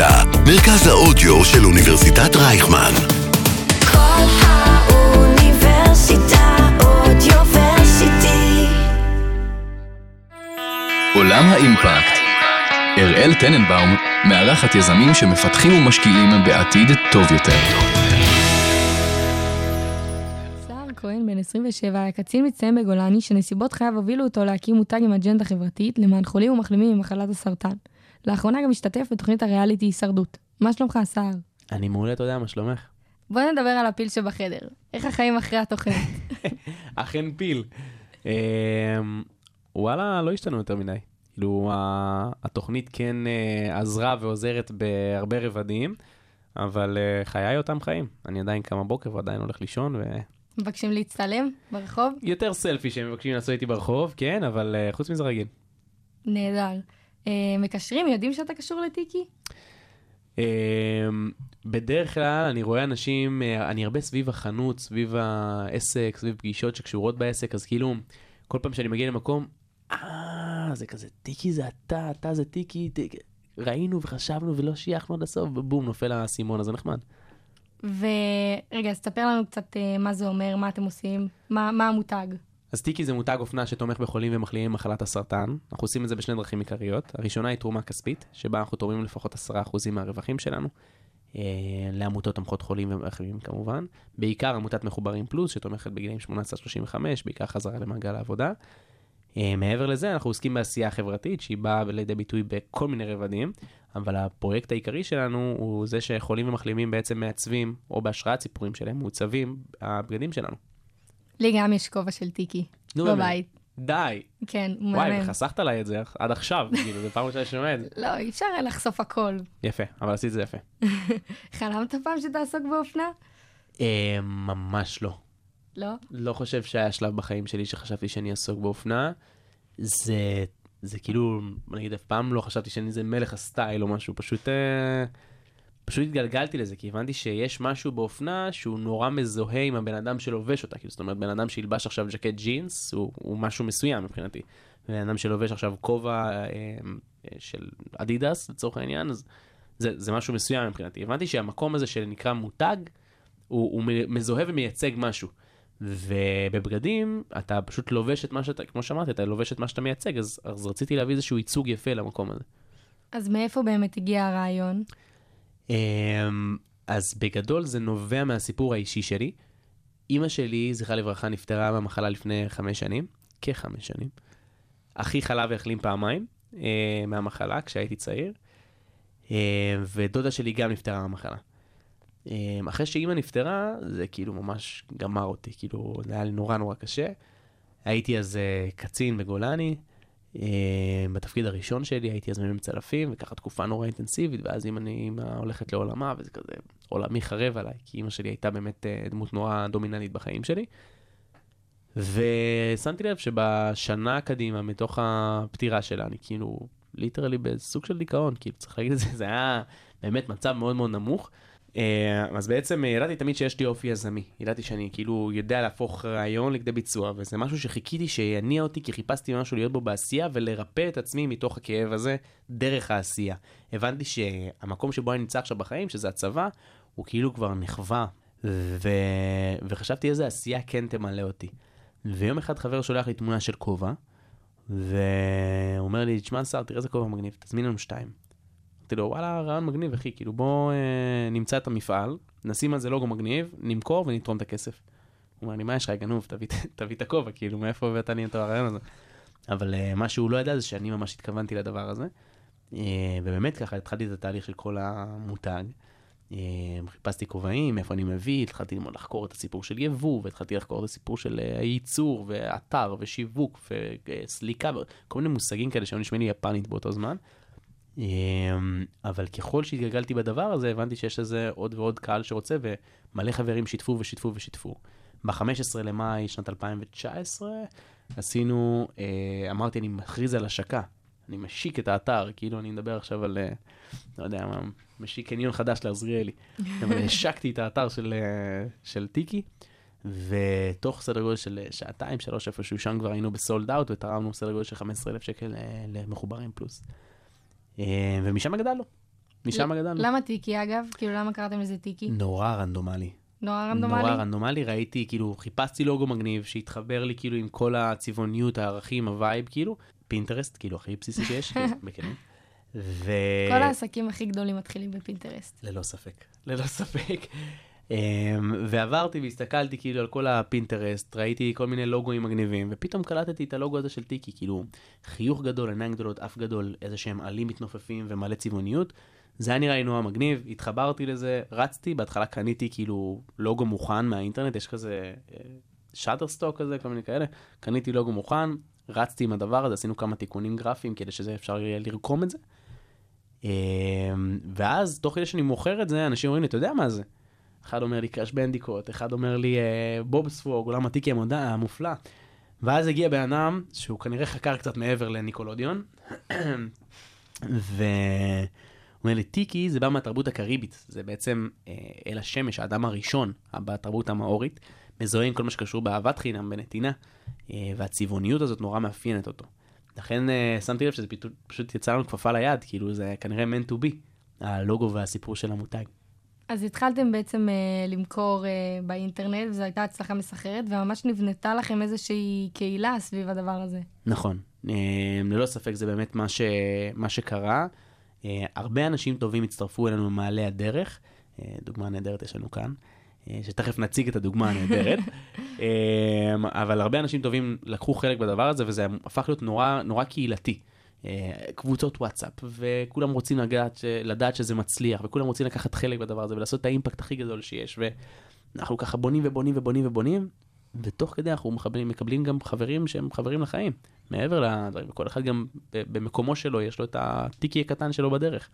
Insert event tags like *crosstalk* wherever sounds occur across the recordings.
האוניברסיטה, מרכז האודיו של אוניברסיטת רייכמן. כל האוניברסיטה אודיוורסיטי. עולם האימפקט. אראל טננבאום מארחת יזמים שמפתחים ומשקיעים בעתיד טוב יותר. כהן, בן 27, היה קצין מצטיין בגולני, שנסיבות חייו הובילו אותו להקים מותג עם אג'נדה חברתית למען חולים ומחלימים ממחלת הסרטן. לאחרונה גם השתתף בתוכנית הריאליטי הישרדות. מה שלומך, סער? אני מעולה, אתה יודע, מה שלומך? בוא נדבר על הפיל שבחדר. איך החיים אחרי התוכנית? *laughs* אכן פיל. אה, וואלה, לא השתנו יותר מדי. כאילו, התוכנית כן אה, עזרה ועוזרת בהרבה רבדים, אבל אה, חיי אותם חיים. אני עדיין קם בבוקר ועדיין הולך לישון, מבקשים להצטלם ברחוב? ויותר סלפי שהם מבקשים לעשות איתי ברחוב, כן, אבל אה, חוץ מזה רגיל. נהדר. אה, מקשרים, יודעים שאתה קשור לטיקי? אמ, בדרך כלל אני רואה אנשים, אה, אני הרבה סביב החנות, סביב העסק, סביב פגישות שקשורות בעסק, אז כאילו, כל פעם שאני מגיע למקום, אה, זה כזה, טיקי זה אתה, אתה זה טיקי, טיקי. ראינו וחשבנו ולא שייכנו עד הסוף, ובום, נופל האסימון, אז זה נחמד. ורגע, אז תספר לנו קצת אה, מה זה אומר, מה אתם עושים, מה, מה המותג. אז טיקי זה מותג אופנה שתומך בחולים ומחלימים ממחלת הסרטן. אנחנו עושים את זה בשני דרכים עיקריות. הראשונה היא תרומה כספית, שבה אנחנו תורמים לפחות 10% מהרווחים שלנו. אה, לעמותות תומכות חולים ומחלימים כמובן. בעיקר עמותת מחוברים פלוס, שתומכת בגילאים 18-35, בעיקר חזרה למעגל העבודה. אה, מעבר לזה, אנחנו עוסקים בעשייה חברתית, שהיא באה לידי ביטוי בכל מיני רבדים, אבל הפרויקט העיקרי שלנו הוא זה שחולים ומחלימים בעצם מעצבים, או בהשראת סיפורים שלהם, מעוצבים הבגדים שלנו. לי גם יש כובע של טיקי. נו. בבית. די. כן, הוא וואי, מהמם. וחסכת עליי את זה עד עכשיו, *laughs* כאילו, זו פעם ראשונה שאני שומע את זה. לא, אי אפשר היה לחשוף הכל. יפה, אבל עשית זה יפה. *laughs* חלמת פעם שתעסוק באופנה? אה, ממש לא. לא? לא חושב שהיה שלב בחיים שלי שחשבתי שאני אעסוק באופנה. זה, זה כאילו, נגיד, אף פעם לא חשבתי שאני איזה מלך הסטייל או משהו, פשוט, אה, פשוט התגלגלתי לזה, כי הבנתי שיש משהו באופנה שהוא נורא מזוהה עם הבן אדם שלובש אותה, כאילו, זאת אומרת, בן אדם שילבש עכשיו ג'קט ג'ינס, הוא, הוא משהו מסוים מבחינתי. בן אדם שלובש עכשיו כובע אה, אה, של אדידס, לצורך העניין, אז זה, זה משהו מסוים מבחינתי. הבנתי שהמקום הזה שנקרא מותג, הוא, הוא מזוהה ומייצג משהו. ובבגדים, אתה פשוט לובש את מה שאתה, כמו שאמרתי, אתה לובש את מה שאתה מייצג, אז, אז רציתי להביא איזשהו ייצוג יפה למקום הזה. אז מאיפה באמת הגיע הרעיון? אמ, אז בגדול זה נובע מהסיפור האישי שלי. אימא שלי, זכרה לברכה, נפטרה מהמחלה לפני חמש שנים, כחמש שנים. אחי חלה והחלים פעמיים אה, מהמחלה כשהייתי צעיר, אה, ודודה שלי גם נפטרה מהמחלה. אה, אחרי שאימא נפטרה, זה כאילו ממש גמר אותי, כאילו, זה היה לי נורא נורא קשה. הייתי אז אה, קצין בגולני, בתפקיד הראשון שלי הייתי אז מ"מ צלפים, וככה תקופה נורא אינטנסיבית, ואז אם אני אימא הולכת לעולמה, וזה כזה עולמי חרב עליי, כי אימא שלי הייתה באמת אה, דמות נורא דומיננטית בחיים שלי. ושמתי לב שבשנה קדימה, מתוך הפטירה שלה, אני כאילו ליטרלי בסוג של דיכאון, כאילו צריך להגיד את זה, זה היה באמת מצב מאוד מאוד נמוך. אה, אז בעצם אה, ידעתי תמיד שיש לי אופי יזמי, ידעתי שאני כאילו יודע להפוך רעיון לכדי ביצוע, וזה משהו שחיכיתי שיניע אותי, כי חיפשתי משהו להיות בו בעשייה ולרפא את עצמי מתוך הכאב הזה דרך העשייה. הבנתי שהמקום שבו אני נמצא עכשיו בחיים, שזה הצבא, הוא כאילו כבר נכווה, ו... וחשבתי איזה עשייה כן תמלא אותי. ויום אחד חבר שולח לי תמונה של כובע, והוא אומר לי, תשמע שר, תראה איזה כובע מגניב, תזמין לנו שתיים. אמרתי לו, וואלה, רעיון מגניב, אחי, כאילו בוא אה, נמצא את המפעל, נשים על זה לוגו מגניב, נמכור ונתרום את הכסף. הוא אומר לי, מה יש לך, גנוב, תביא, את הכובע, כאילו, מאיפה הבאת לי את הרעיון הזה? אבל אה, מה שהוא לא ידע זה שאני ממש התכוונתי לדבר הזה. אה, ובאמת ככה התחלתי את התהליך של כל המותג. אה, חיפשתי כובעים, מאיפה אני מביא, התחלתי ללמוד לחקור את הסיפור של יבוא, והתחלתי לחקור את הסיפור של אה, הייצור, ואתר, ושיווק, וסליקה, כל מיני מושגים כאלה שהיו נשמעים לי יפנית באותו זמן. אה, אבל ככל שהתגלגלתי בדבר הזה, הבנתי שיש לזה עוד ועוד קהל שרוצה, ומלא חברים שיתפו ושיתפו ושיתפו. ב-15 למאי שנת 2019 עשינו, אה, אמרתי, אני מכריז על השקה. אני משיק את האתר, כאילו אני מדבר עכשיו על, אה, לא יודע מה, משיק קניון חדש לעזריאלי. *laughs* אבל השקתי את האתר של, אה, של טיקי, ותוך סדר גודל של שעתיים, שלוש איפשהו, שם כבר היינו בסולד אאוט, ותרמנו סדר גודל של 15,000 שקל למחוברים פלוס. אה, ומשם גדלנו. משם גדלנו. למה טיקי אגב? כאילו למה קראתם לזה טיקי? נורא רנדומלי. נורא רנדומלי? נורא רנדומלי, ראיתי, כאילו, חיפשתי לוגו מגניב שהתחבר לי כאילו עם כל הצבעוניות, הערכים, ה-vibe, כאילו, פינטרסט, כאילו, הכי בסיסי שיש, *laughs* כאילו, בכנות. ו... כל העסקים הכי גדולים מתחילים בפינטרסט. ללא ספק, ללא ספק. Um, ועברתי והסתכלתי כאילו על כל הפינטרסט, ראיתי כל מיני לוגוים מגניבים, ופתאום קלטתי את הלוגו הזה של טיקי, כאילו חיוך גדול, עיניים גדולות, אף גדול, איזה שהם עלים מתנופפים ומלא צבעוניות. זה היה נראה לי נורא מגניב, התחברתי לזה, רצתי, בהתחלה קניתי כאילו לוגו מוכן מהאינטרנט, יש כזה שאטרסטוק כזה, כל מיני כאלה, קניתי לוגו מוכן, רצתי עם הדבר הזה, עשינו כמה תיקונים גרפיים כדי שזה אפשר יהיה לרקום את זה. אמ, ואז, תוך כדי שאני מוכר את זה, אנשים אומרים לי, אתה יודע מה זה? אחד אומר לי קראש בנדיקוט, אחד אומר לי אה, בובספוג, עולם הטיקי המודע, המופלא. ואז הגיע בן אדם, שהוא כנראה חקר קצת מעבר לניקולודיון, והוא אומר לי, טיקי זה בא מהתרבות הקריבית, זה בעצם אה, אל השמש, האדם הראשון בתרבות המאורית, מזוהה עם כל מה שקשור באהבת חינם, בנתינה, אה, והצבעוניות הזאת נורא מאפיינת אותו. לכן אה, שמתי לב שזה פשוט, יצא לנו כפפה ליד, כאילו זה כנראה meant to be, הלוגו והסיפור של המותג. אז התחלתם בעצם אה, למכור אה, באינטרנט, וזו הייתה הצלחה מסחררת, וממש נבנתה לכם איזושהי קהילה סביב הדבר הזה. נכון, אה, ללא ספק זה באמת מה, ש... מה שקרה. אה, הרבה אנשים טובים הצטרפו אלינו במעלה הדרך, אה, דוגמה נהדרת יש לנו כאן, שתכף נציג את הדוגמה הנהדרת, *laughs* אבל הרבה אנשים טובים לקחו חלק בדבר הזה, וזה הפך להיות נורא, נורא קהילתי. אה, קבוצות וואטסאפ, וכולם רוצים לדעת, ש- לדעת שזה מצליח, וכולם רוצים לקחת חלק בדבר הזה ולעשות את האימפקט הכי גדול שיש, ואנחנו ככה בונים ובונים ובונים ובונים, ותוך כדי אנחנו מקבלים, מקבלים גם חברים שהם חברים לחיים, מעבר לדברים, וכל אחד גם במקומו שלו, יש לו את הטיקי הקטן שלו בדרך.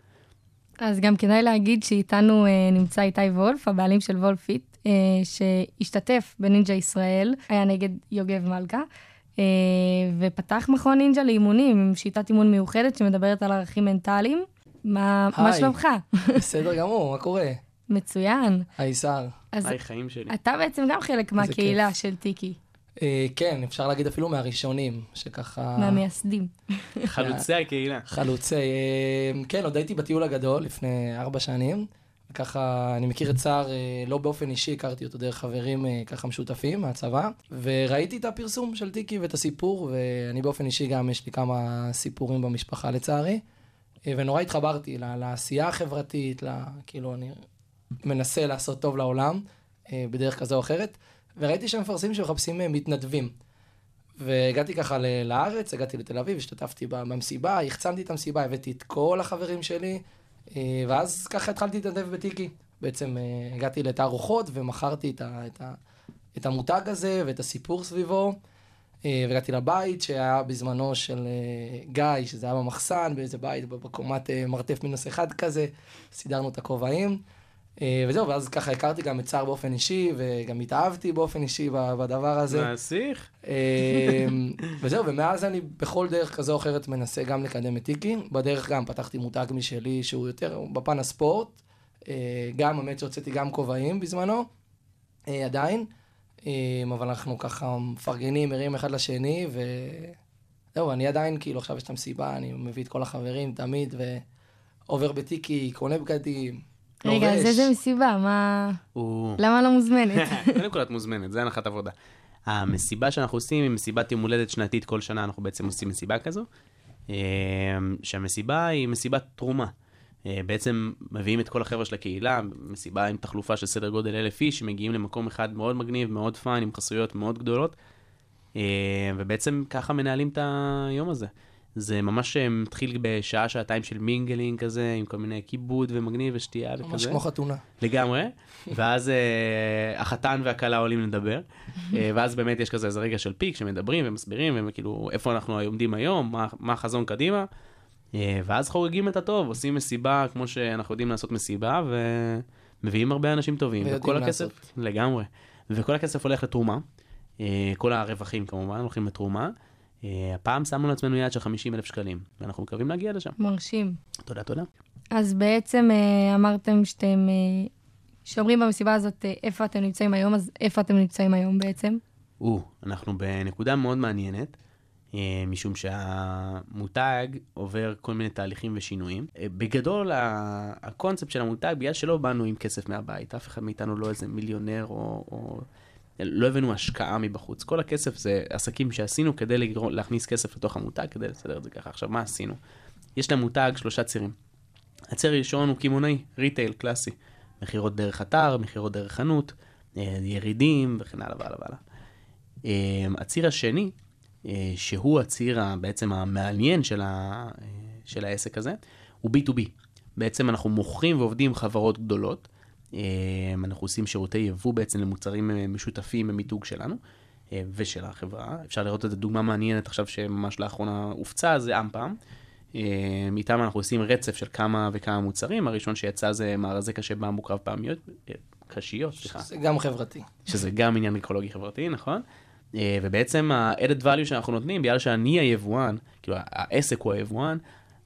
אז גם כדאי להגיד שאיתנו אה, נמצא איתי וולף, הבעלים של וולפיט, אה, שהשתתף בנינג'ה ישראל, היה נגד יוגב מלכה, ופתח מכון נינג'ה לאימונים עם שיטת אימון מיוחדת שמדברת על ערכים מנטליים. מה, מה היי. שלומך? *laughs* בסדר גמור, מה קורה? מצוין. היי שר. היי חיים שלי. אתה בעצם גם חלק מהקהילה של טיקי, אה, כן, אפשר להגיד אפילו מהראשונים, שככה... מהמייסדים. חלוצי הקהילה. חלוצי. אה, כן, עוד הייתי בטיול הגדול לפני ארבע שנים. וככה, אני מכיר את סער אה, לא באופן אישי, הכרתי אותו דרך חברים אה, ככה משותפים מהצבא, וראיתי את הפרסום של טיקי ואת הסיפור, ואני באופן אישי גם, יש לי כמה סיפורים במשפחה לצערי, אה, ונורא התחברתי לעשייה החברתית, ל- כאילו, אני מנסה לעשות טוב לעולם, בדרך כזו או אחרת, וראיתי שהם מפרסמים שמחפשים מתנדבים. והגעתי ככה לארץ, הגעתי לתל אביב, השתתפתי במסיבה, החצנתי את המסיבה, הבאתי את כל החברים שלי, ואז ככה התחלתי להתנדב בטיקי. בעצם אה, הגעתי לתערוכות ומכרתי את, ה, את, ה, את המותג הזה ואת הסיפור סביבו. אה, והגעתי לבית שהיה בזמנו של אה, גיא, שזה היה במחסן, באיזה בית בקומת אה, מרתף מינוס אחד כזה, סידרנו את הכובעים. אה, וזהו, ואז ככה הכרתי גם את סער באופן אישי, וגם התאהבתי באופן אישי בדבר הזה. נסיך? אה, וזהו, ומאז אני בכל דרך כזו או אחרת מנסה גם לקדם את טיקי. בדרך גם פתחתי מותג משלי שהוא יותר בפן הספורט. אה, גם, האמת שהוצאתי גם כובעים בזמנו, עדיין. אבל אנחנו ככה מפרגנים, מרים אחד לשני, וזהו, אני עדיין, כאילו, עכשיו יש את המסיבה, אני מביא את כל החברים תמיד, ועובר בטיקי, קונה בגדים, רגע, אז. איזה מסיבה? מה... הוא... למה לא מוזמנת? *laughs* קודם כל את מוזמנת, זה הנחת עבודה. המסיבה שאנחנו עושים היא מסיבת יום הולדת שנתית, כל שנה אנחנו בעצם עושים מסיבה כזו, אה, שהמסיבה היא מסיבת תרומה. אה, בעצם מביאים את כל החבר'ה של הקהילה, מסיבה עם תחלופה של סדר גודל אלף איש, שמגיעים למקום אחד מאוד מגניב, מאוד fun, עם חסויות מאוד גדולות, אה, ובעצם ככה מנהלים את היום הזה. זה ממש אה, מתחיל בשעה, שעתיים של מינגלינג כזה, עם כל מיני כיבוד ומגניב ושתייה וכזה. ממש כמו חתונה. לגמרי, *laughs* ואז uh, החתן והכלה עולים לדבר, uh, ואז באמת יש כזה איזה רגע של peak שמדברים ומסבירים, וכאילו איפה אנחנו עומדים היום, מה, מה החזון קדימה, uh, ואז חוגגים את הטוב, עושים מסיבה כמו שאנחנו יודעים לעשות מסיבה, ומביאים הרבה אנשים טובים, וכל הכסף, לעשות. לגמרי, וכל הכסף הולך לתרומה, uh, כל הרווחים כמובן הולכים לתרומה. Uh, הפעם שמנו לעצמנו יעד של 50 אלף שקלים, ואנחנו מקווים להגיע לשם. מרשים. תודה, תודה. אז בעצם אה, אמרתם שאתם, אה, שאומרים במסיבה הזאת אה, איפה אתם נמצאים היום, אז איפה אתם נמצאים היום בעצם? או, אנחנו בנקודה מאוד מעניינת. אה, משום שהמותג עובר כל מיני תהליכים ושינויים. אה, בגדול, הקונספט של המותג, בגלל שלא באנו עם כסף מהבית, אף אחד מאיתנו לא איזה מיליונר או... או... לא הבאנו השקעה מבחוץ. כל הכסף זה עסקים שעשינו כדי לגרום, להכניס כסף לתוך המותג, כדי לסדר את זה ככה. עכשיו, מה עשינו? יש למותג שלושה צירים. הציר הראשון הוא קמעונאי, ריטייל, קלאסי. מכירות דרך אתר, מכירות דרך חנות, אה, ירידים וכן הלאה והלאה והלאה. אה, הציר השני, אה, שהוא הציר בעצם המעניין של, ה, של העסק הזה, הוא B2B. בעצם אנחנו מוכרים ועובדים חברות גדולות. אה, אנחנו עושים שירותי יבוא בעצם למוצרים אה, משותפים במיתוג שלנו אה, ושל החברה. אפשר לראות את זה דוגמה מעניינת עכשיו שממש לאחרונה הופצה, זה אמפם. אה, איתם אנחנו עושים רצף של כמה וכמה מוצרים. הראשון שיצא זה מארזי קשה במבוק רב פעמיות, אה, קשיות, סליחה. זה גם חברתי. שזה גם עניין אקולוגי חברתי, נכון? ובעצם ה-added value שאנחנו נותנים, בגלל שאני היבואן, כאילו העסק הוא היבואן,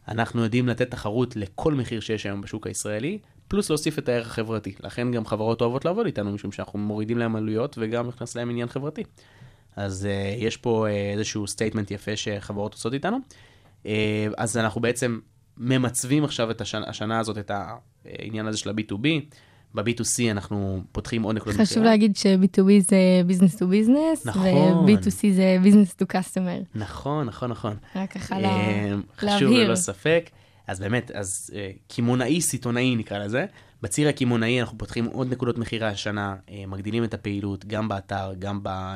אנחנו יודעים לתת תחרות לכל מחיר שיש היום בשוק הישראלי, פלוס להוסיף את הערך החברתי. לכן גם חברות אוהבות לעבוד איתנו, משום שאנחנו מורידים להם עלויות וגם נכנס להם עניין חברתי. אז uh, יש פה uh, איזשהו statement יפה שחברות עושות איתנו. Uh, אז אנחנו בעצם ממצבים עכשיו את השנה, השנה הזאת, את העניין הזה של ה-B2B. ב-B2C אנחנו פותחים עוד נקודות חשוב להגיד ש-B2B זה business to business, נכון. ו-B2C זה business to customer. נכון, נכון, נכון. רק ככה אה, לה- חשוב להבהיר. ללא ספק. אז באמת, אז אה, קמעונאי סיטונאי נקרא לזה. בציר הקמעונאי אנחנו פותחים עוד נקודות מכירה השנה, אה, מגדילים את הפעילות גם באתר, גם ב- אה,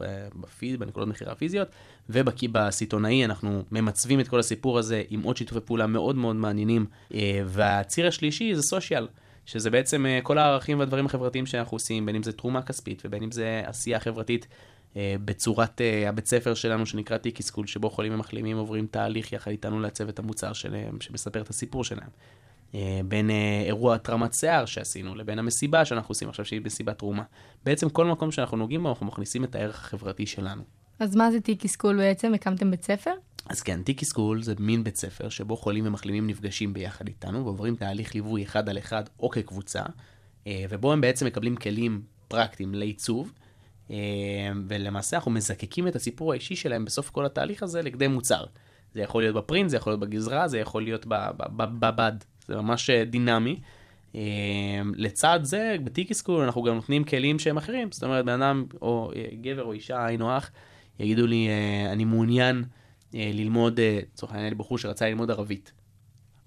ב- בפיד, בנקודות מכירה הפיזיות, ובסיטונאי אנחנו ממצבים את כל הסיפור הזה עם עוד שיתופי פעולה מאוד מאוד מעניינים. אה, והציר השלישי זה סושיאל. שזה בעצם אה, כל הערכים והדברים החברתיים שאנחנו עושים, בין אם זה תרומה כספית ובין אם זה עשייה חברתית בצורת אה, הבית ספר שלנו שנקרא TIKI School, שבו חולים ומחלימים עוברים תהליך יחד איתנו לעצב את המוצר שלהם, שמספר את הסיפור שלהם. אה, בין אה, אירוע התרמת שיער שעשינו, לבין המסיבה שאנחנו עושים עכשיו, שהיא מסיבת תרומה. בעצם כל מקום שאנחנו נוגעים בו, אנחנו מכניסים את הערך החברתי שלנו. אז מה זה TIKI School בעצם? הקמתם בית ספר? אז כן, TIKI School זה מין בית ספר שבו חולים ומחלימים נפגשים ביחד איתנו ועוברים תהליך ליווי אחד על אחד או כקבוצה, אה, ובו הם בעצם מקבלים כלים פרקטיים לעיצוב, אה, ולמעשה אנחנו מזקקים את הסיפור האישי שלהם בסוף כל התהליך הזה לכדי מוצר. זה יכול להיות בפרינט, זה יכול להיות בגזרה, זה יכול להיות בבד, זה ממש אה, דינמי. אה, לצד זה, בטיקי סקול אנחנו גם נותנים כלים שהם אחרים, זאת אומרת, בן אדם או אה, גבר או אישה, היינו הך, יגידו לי, אה, אני מעוניין אה, ללמוד, אה, לצורך העניין, בחור שרצה ללמוד ערבית.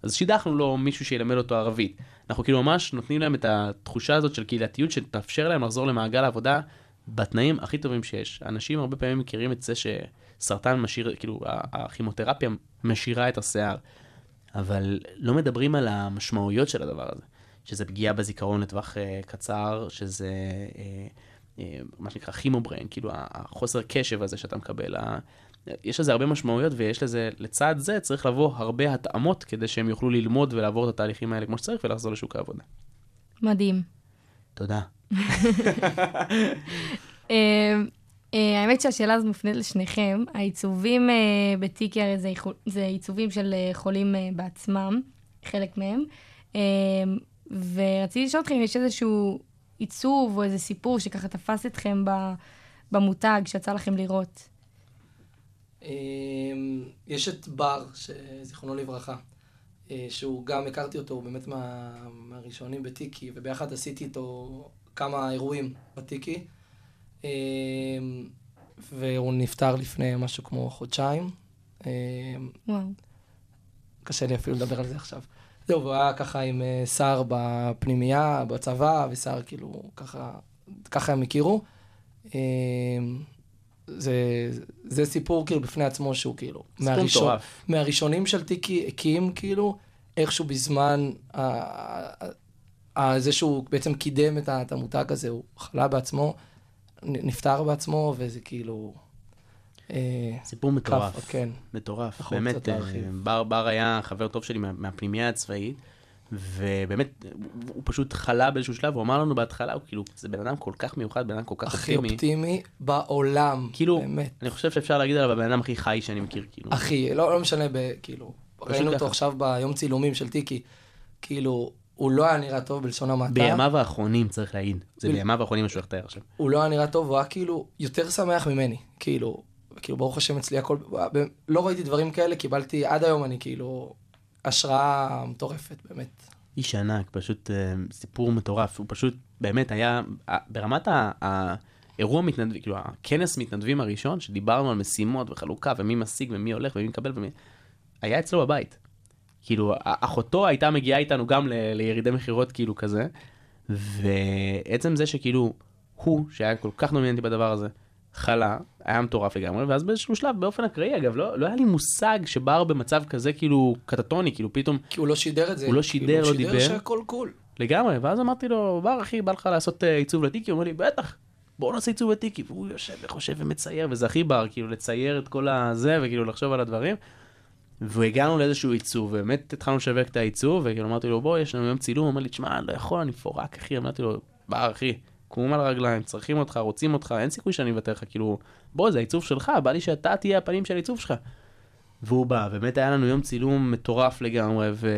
אז שידכנו לו מישהו שילמד אותו ערבית. אנחנו כאילו ממש נותנים להם את התחושה הזאת של קהילתיות שתאפשר להם לחזור למעגל העבודה בתנאים הכי טובים שיש. אנשים הרבה פעמים מכירים את זה שסרטן משאיר, כאילו הכימותרפיה משירה את השיער, אבל לא מדברים על המשמעויות של הדבר הזה, שזה פגיעה בזיכרון לטווח אה, קצר, שזה אה, אה, מה שנקרא chemo brain, כאילו החוסר קשב הזה שאתה מקבל. ה- יש לזה הרבה משמעויות ויש לזה, לצד זה צריך לבוא הרבה התאמות כדי שהם יוכלו ללמוד ולעבור את התהליכים האלה כמו שצריך ולחזור לשוק העבודה. מדהים. תודה. *laughs* אה, אה, האמת שהשאלה הזאת מופנית לשניכם. העיצובים אה, בטיקי הרי זה עיצובים של אה, חולים בעצמם, חלק מהם. אה, ורציתי לשאול אתכם אם יש איזשהו עיצוב או איזה סיפור שככה תפס אתכם במותג שיצא לכם לראות. אמ, יש את בר, שזיכרונו לברכה, שהוא גם הכרתי אותו, הוא באמת מה, מהראשונים בטיקי, וביחד עשיתי איתו כמה אירועים בטיקי. אמ, והוא נפטר לפני משהו כמו חודשיים. אמ, וואו. קשה לי אפילו לדבר על זה עכשיו. זהו, והוא היה ככה עם אה, שר בפנימייה, בצבא, ושר כאילו, ככה, ככה הם הכירו. אה, זה, זה סיפור כאילו בפני עצמו שהוא כאילו, מהראשון. מהראשונים של טיקי הקים כאילו, איכשהו בזמן, זה שהוא בעצם קידם את המותג הזה, הוא חלה בעצמו, נפטר בעצמו, וזה כאילו... אה, סיפור מטורף. כן. מטורף. באמת. אה, בר, בר היה חבר טוב שלי מה- מהפנימייה הצבאית, ובאמת, הוא- פשוט חלה באיזשהו שלב, הוא אמר לנו בהתחלה, הוא כאילו, זה בן אדם כל כך מיוחד, בן אדם כל כך הכי אופטימי. אופטימי בעולם, כאילו, באמת. אני חושב שאפשר להגיד עליו הבן אדם הכי חי שאני מכיר, כאילו. אחי, לא, לא משנה, ב, כאילו, ראינו אותו ככה. עכשיו ביום צילומים של טיקי, כאילו, הוא לא היה נראה טוב בלשון המעטה, בימיו האחרונים, צריך להגיד. זה ב- בימיו האחרונים מה שהוא הולך לתאר עכשיו. הוא לא היה נראה טוב, הוא היה כאילו יותר שמח ממני, כאילו, כאילו, ברוך השם אצלי הכל, לא ראיתי דברים כאלה, קיבלתי, עד היום אני כאילו, השראה מטורפת, באמת. איש ענק, פשוט אה, סיפור מטורף. הוא פשוט, באמת, היה, ברמת ה- האירוע מתנדבים, כאילו, הכנס מתנדבים הראשון, שדיברנו על משימות וחלוקה, ומי משיג ומי הולך ומי מקבל ומי... היה אצלו בבית. כאילו, אחותו הייתה מגיעה איתנו גם ל- לירידי מכירות, כאילו, כזה, ועצם זה שכאילו, הוא, שהיה כל כך דומיננטי בדבר הזה, חלה, היה מטורף לגמרי, ואז באיזשהו שלב, באופן אקראי, אגב, לא, לא היה לי מושג שבר במצב כזה, כאילו, קטטוני, כאילו, פתאום כי הוא לא שידר את זה. הוא לא כאילו, שידר, לא הוא דיבר. שידר שהכל קול. לגמרי, ואז אמרתי לו, בר אחי, בא לך לעשות אה, עיצוב לטיקי? הוא אומר לי, בטח, בוא נעשה עיצוב לטיקי. והוא יושב וחושב ומצייר, וזה הכי בר, כאילו, לצייר את כל הזה, וכאילו לחשוב על הדברים. והגענו לאיזשהו עיצוב, ובאמת התחלנו לשווק את העיצוב, וכאילו אמרתי לו, בוא, יש לנו יום צילום, הוא אומר לי, תשמע, אני לא יכול, אני מפורק, אחי. אמרתי לו, בר אחי, קום על הרגליים, צריכים אותך, רוצים אותך, אין סיכוי שאני אוותר לך, כאילו, בוא, זה העיצוב שלך, בא לי שאתה תהיה הפנים של העיצוב שלך. והוא בא, באמת היה לנו יום צילום מטורף לגמרי, ו...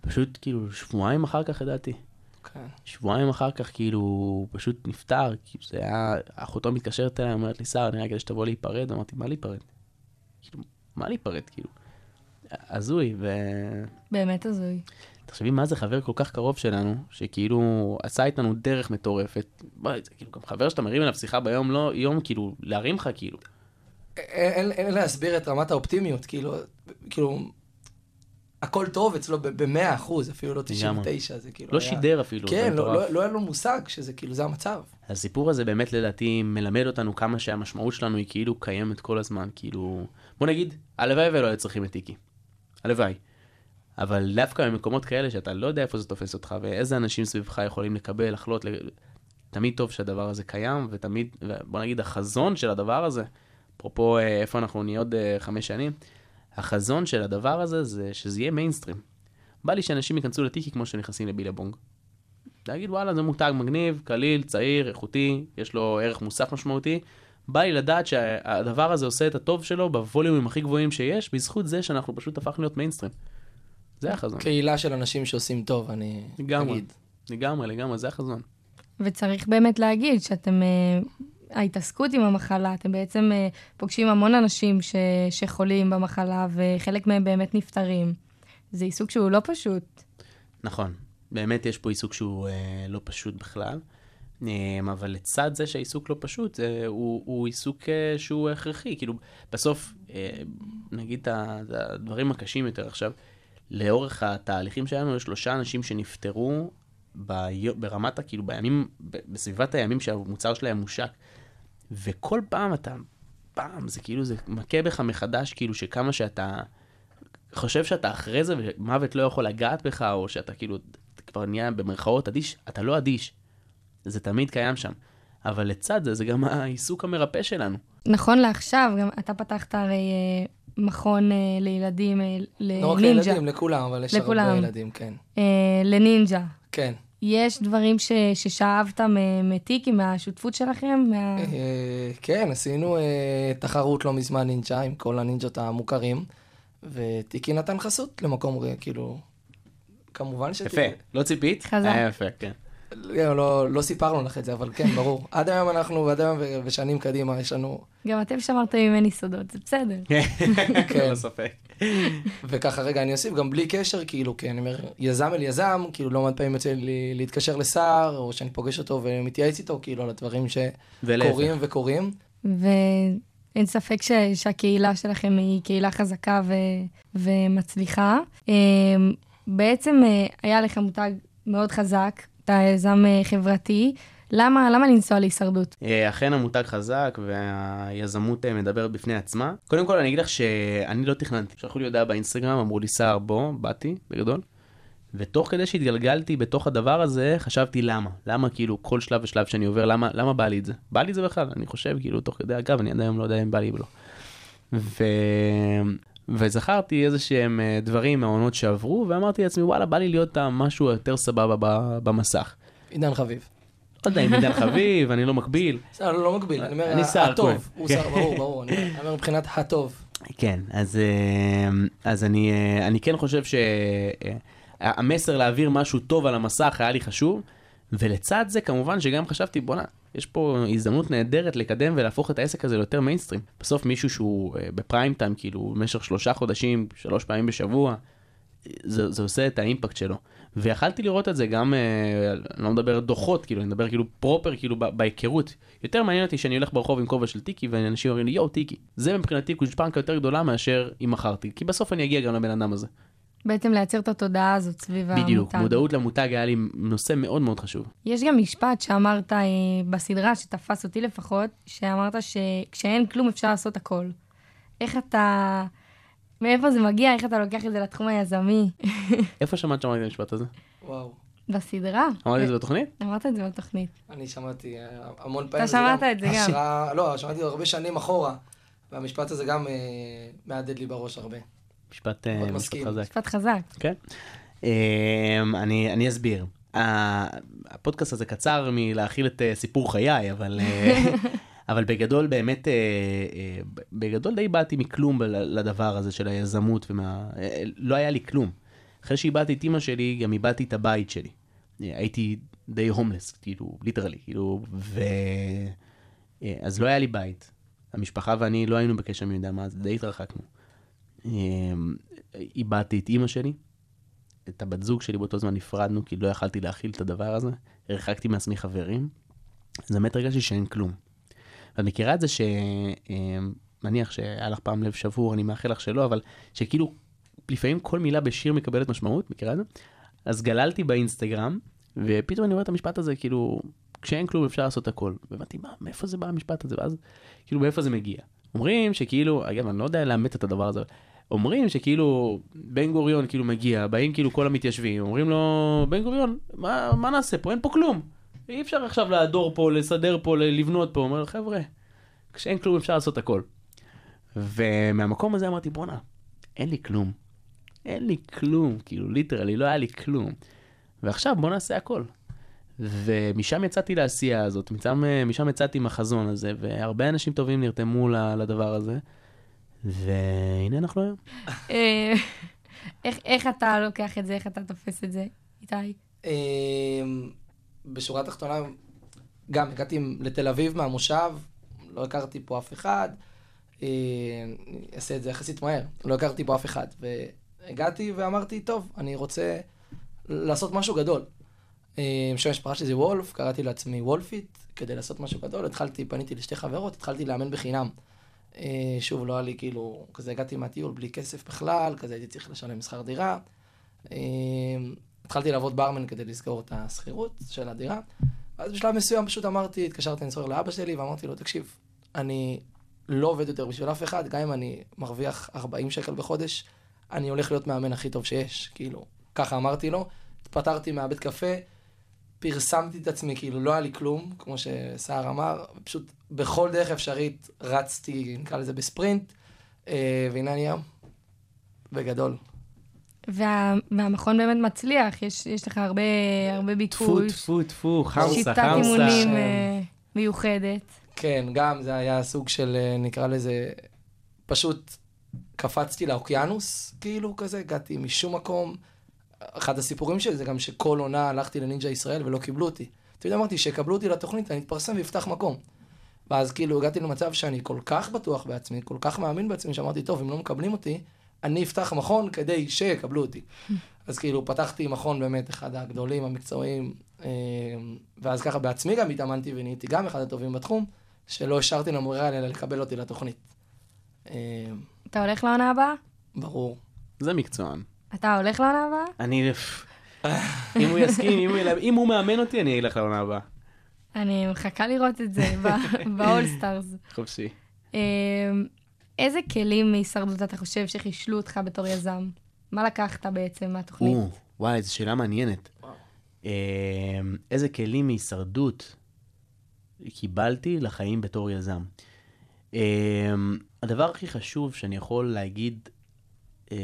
פשוט כאילו שבועיים אחר כך ידעתי. כן. שבועיים אחר כך כאילו הוא פשוט נפטר, כאילו זה היה, אחותו מתקשרת אליי, אומרת לי, שר, נראה כדי שתבוא להיפרד, אמרתי, מה להיפרד? מה להיפרד, כאילו? הזוי, באמת הזוי. ותחשבי מה זה חבר כל כך קרוב שלנו, שכאילו עשה איתנו דרך מטורפת. בואי, זה כאילו גם חבר שאתה מרים אליו שיחה ביום, לא יום, כאילו, להרים לך, כאילו. אין, אין, אין להסביר את רמת האופטימיות, כאילו, כאילו, הכל טוב אצלו ב-100 אחוז, אפילו לא 99, זה כאילו לא היה... שידר אפילו, כן, לא. לא, לא היה לו מושג שזה כאילו, זה המצב. הסיפור הזה באמת לדעתי מלמד אותנו כמה שהמשמעות שלנו היא כאילו קיימת כל הזמן, כאילו... בוא נגיד, הלוואי ולא היו צריכים את טיקי. הלוואי. אבל דווקא במקומות כאלה שאתה לא יודע איפה זה תופס אותך, ואיזה אנשים סביבך יכולים לקבל, לחלות, ל- תמיד טוב שהדבר הזה קיים, ותמיד, בוא נגיד, החזון של הדבר הזה, אפרופו אה, איפה אנחנו נהיה עוד אה, חמש שנים, החזון של הדבר הזה זה שזה יהיה מיינסטרים. בא לי שאנשים ייכנסו לטיקי כמו שנכנסים לבילבונג. להגיד וואלה זה מותג מגניב, קליל, צעיר, איכותי, יש לו ערך מוסף משמעותי. בא לי לדעת שהדבר הזה עושה את הטוב שלו בווליומים הכי גבוהים שיש, בזכות זה שאנחנו פשוט הפכנו להיות מיינסטרים. זה החזון. קהילה של אנשים שעושים טוב, אני לגמרי, אגיד. לגמרי, לגמרי, זה החזון. וצריך באמת להגיד שאתם, אה, ההתעסקות עם המחלה, אתם בעצם אה, פוגשים המון אנשים ש, שחולים במחלה, וחלק מהם באמת נפטרים. זה עיסוק שהוא לא פשוט. נכון, באמת יש פה עיסוק שהוא אה, לא פשוט בכלל, אבל לצד זה שהעיסוק לא פשוט, אה, הוא, הוא עיסוק אה, שהוא הכרחי. כאילו, בסוף, אה, נגיד את הדברים הקשים יותר עכשיו, לאורך התהליכים שלנו, יש שלושה אנשים שנפטרו ברמת, כאילו, בימים, בסביבת הימים שהמוצר שלהם מושק. וכל פעם אתה, פעם, זה כאילו, זה מכה בך מחדש, כאילו, שכמה שאתה חושב שאתה אחרי זה ומוות לא יכול לגעת בך, או שאתה כאילו, כבר נהיה במרכאות אדיש, אתה לא אדיש. זה תמיד קיים שם. אבל לצד זה, זה גם העיסוק המרפא שלנו. נכון לעכשיו, גם אתה פתחת הרי אה, מכון אה, לילדים, אה, לא רק לנינג'ה, לילדים, לכולם, אבל יש הרבה לכולם. ילדים, כן. אה, לנינג'ה. כן. יש דברים ש, ששאבת מטיקי, מהשותפות שלכם? מה... אה, כן, עשינו אה, תחרות לא מזמן נינג'ה עם כל הנינג'ות המוכרים, וטיקי נתן חסות למקום, כאילו, כמובן שטיקי... יפה, לא ציפית? חזק. היה יפה, כן. לא, לא, לא סיפרנו לך את זה, אבל כן, ברור. *laughs* עד היום אנחנו, ועד היום ושנים קדימה, יש לנו... גם אתם שמרתם ממני סודות, זה בסדר. כן. *laughs* לא ספק. *laughs* וככה, רגע, אני אוסיף, גם בלי קשר, כאילו, כי אני אומר, יזם אל יזם, כאילו, לא מעט פעמים יוצא לי להתקשר לשר, או שאני פוגש אותו ומתייעץ איתו, כאילו, על הדברים. שקורים וקורים. ואין ספק ש... שהקהילה שלכם היא קהילה חזקה ו... ומצליחה. אה, בעצם אה, היה לך מותג מאוד חזק, אתה יזם אה, חברתי. למה, למה לנסוע להישרדות? אה, אכן המותג חזק והיזמות אה, מדברת בפני עצמה. קודם כל אני אגיד לך שאני לא תכננתי. שלחו לי הודעה באינסטגרם, אמרו לי סער בוא, באתי, בגדול. ותוך כדי שהתגלגלתי בתוך הדבר הזה, חשבתי למה. למה כאילו כל שלב ושלב שאני עובר, למה, למה בא לי את זה? בא לי את זה בכלל, אני חושב כאילו תוך כדי, אגב, אני עד היום לא יודע אם בא לי או לא. ו... וזכרתי איזה שהם אה, דברים מהעונות שעברו, ואמרתי לעצמי, וואלה, בא לי להיות המשהו יותר סבבה במסך. עידן חביב. לא יודע אם עידן חביב, אני לא מקביל. בסדר, *laughs* לא מקביל, אני אומר, הטוב. כהן. הוא כן. סער, ברור, ברור. אני אני אומר מבחינת הטוב. כן, אז, אה, אז אני, אה, אני כן חושב שהמסר להעביר משהו טוב על המסך היה לי חשוב, ולצד זה כמובן שגם חשבתי, בואנה, יש פה הזדמנות נהדרת לקדם ולהפוך את העסק הזה ליותר מיינסטרים. בסוף מישהו שהוא אה, בפריים טיים, כאילו, במשך שלושה חודשים, שלוש פעמים בשבוע, זה, זה עושה את ה-impact שלו. ויכלתי לראות את זה גם, אה, אני לא מדבר דוחות, כאילו, אני מדבר כאילו proper, כאילו, בהיכרות. יותר מעניין אותי שאני הולך ברחוב עם כובע של טיקי, ואנשים אומרים לי, יואו, טיקי. זה מבחינתי גושפנקה יותר גדולה מאשר אם מכרתי, כי בסוף אני אגיע גם לבן אדם הזה. בעצם לייצר את התודעה הזאת סביב המותג. בדיוק, מודעות למותג היה לי נושא מאוד מאוד חשוב. יש גם משפט שאמרת אה, בסדרה, שתפס אותי לפחות, שאמרת שכשאין כלום אפשר לעשות הכל. איך אתה... מאיפה זה מגיע? איך אתה לוקח את זה לתחום היזמי? *laughs* איפה שמעת שאמרתי את המשפט הזה? וואו. בסדרה. אמרתי את זה בתוכנית? אמרת את זה בתוכנית. אני שמעתי אה, המון פעמים. זה שמעת את זה גם. השראה- לא, שמעתי הרבה שנים אחורה. והמשפט הזה גם אה, מהדהד לי בראש הרבה. משפט, אה, משפט. חזק. משפט חזק. כן. אמ, אני, אני אסביר. ה- הפודקאסט הזה קצר מלהכיל את אה, סיפור חיי, אבל, אה, *laughs* אבל בגדול באמת, בגדול די באתי מכלום לדבר הזה של היזמות, ומה, לא היה לי כלום. אחרי שאיבדתי את אימא שלי, גם איבדתי את הבית שלי. הייתי די הומלס, כאילו, ליטרלי, כאילו, ו... אז לא היה לי בית. המשפחה ואני לא היינו בקשר מי יודע מה, אז די התרחקנו. אמ, איבדתי את אימא שלי, את הבת זוג שלי באותו זמן נפרדנו, כי לא יכלתי להכיל את הדבר הזה, הרחקתי מעצמי חברים, אז באמת הרגשתי שאין כלום. ואת מכירה את זה שנניח שהיה לך פעם לב שבור, אני מאחל לך שלא, אבל שכאילו לפעמים כל מילה בשיר מקבלת משמעות, מכירה את זה? אז גללתי באינסטגרם, ופתאום אני רואה את המשפט הזה, כאילו, כשאין כלום אפשר לעשות הכל. והבנתי, מה, מאיפה זה בא המשפט הזה? ואז, כאילו, מאיפה זה מגיע? אומרים שכאילו, אגב, אני לא יודע לאמת את הדבר הזה, אבל אומרים שכאילו, בן גוריון כאילו מגיע, באים כאילו כל המתיישבים, אומרים לו, בן גוריון, מה, מה נעשה פה? אין פה כלום. אי אפשר עכשיו להדור פה, לסדר פה, לבנות פה. אומר, חבר'ה, כשאין כלום אפשר לעשות הכל. ומהמקום הזה אמרתי, בואנה, אין לי כלום. אין לי כלום, כאילו, ליטרלי, לא היה לי כלום. ועכשיו בוא נעשה הכל. ומשם יצאתי לעשייה הזאת, משם, משם יצאתי עם החזון הזה, והרבה אנשים טובים נרתמו לדבר הזה, והנה אנחנו היום. אה, איך- איך אתה לוקח את זה? איך אתה תופס את זה, איתי? אמ, בשורה התחתונה, גם הגעתי לתל אביב מהמושב, לא הכרתי פה אף אחד, אה, אני אעשה את זה יחסית מהר, לא הכרתי פה אף אחד. והגעתי ואמרתי, טוב, אני רוצה לעשות משהו גדול. אה, שם המשפחה שלי זה וולף, קראתי לעצמי וולפיט, כדי לעשות משהו גדול, התחלתי, פניתי לשתי חברות, התחלתי לאמן בחינם. אה, שוב, לא היה לי כאילו, כזה הגעתי מהטיול בלי כסף בכלל, כזה הייתי צריך לשלם שכר דירה. אה, התחלתי לעבוד ברמן כדי לסגור את השכירות של הדירה. ואז בשלב מסוים פשוט אמרתי, התקשרתי לנסוע לאבא שלי ואמרתי לו, תקשיב, אני לא עובד יותר בשביל אף אחד, גם אם אני מרוויח 40 שקל בחודש, אני הולך להיות מאמן הכי טוב שיש, כאילו, ככה אמרתי לו. התפטרתי מהבית קפה, פרסמתי את עצמי, כאילו לא היה לי כלום, כמו שסער אמר, פשוט בכל דרך אפשרית רצתי, נקרא לזה בספרינט, אה, והנה אני היום, בגדול. וה, והמכון באמת מצליח, יש, יש לך הרבה, הרבה טפו, ביקוש. טפו, טפו, חמסה, שיטת חמסה. אימונים שם. אה, מיוחדת. כן, גם זה היה סוג של, אה, נקרא לזה, פשוט קפצתי לאוקיינוס, כאילו כזה, הגעתי משום מקום. אחד הסיפורים שלי זה גם שכל עונה הלכתי לנינג'ה ישראל ולא קיבלו אותי. אתה יודע, אמרתי, שיקבלו אותי לתוכנית, אני אתפרסם ואפתח מקום. ואז כאילו הגעתי למצב שאני כל כך בטוח בעצמי, כל כך מאמין בעצמי, שאמרתי, טוב, אם לא מקבלים אותי, אני אפתח מכון כדי שיקבלו אותי. *laughs* אז כאילו פתחתי מכון באמת אחד הגדולים, המקצועיים, אה, ואז ככה בעצמי גם התאמנתי ונהייתי גם אחד הטובים בתחום, שלא השארתי למוריאל אלא לקבל אותי לתוכנית. אה, אתה הולך לעונה הבאה? ברור. זה מקצוען. אתה הולך לעונה הבאה? אני... *laughs* אם הוא יסכים, אם הוא מאמן אותי, אני אלך לעונה הבאה. אני מחכה לראות את זה באול סטארס. *laughs* חופשי. איזה כלים מהישרדות אתה חושב שחישלו אותך בתור יזם? מה לקחת בעצם מהתוכנית? וואי, זו שאלה מעניינת. אמ, איזה כלים מהישרדות קיבלתי לחיים בתור יזם? אמ, הדבר הכי חשוב שאני יכול להגיד אה,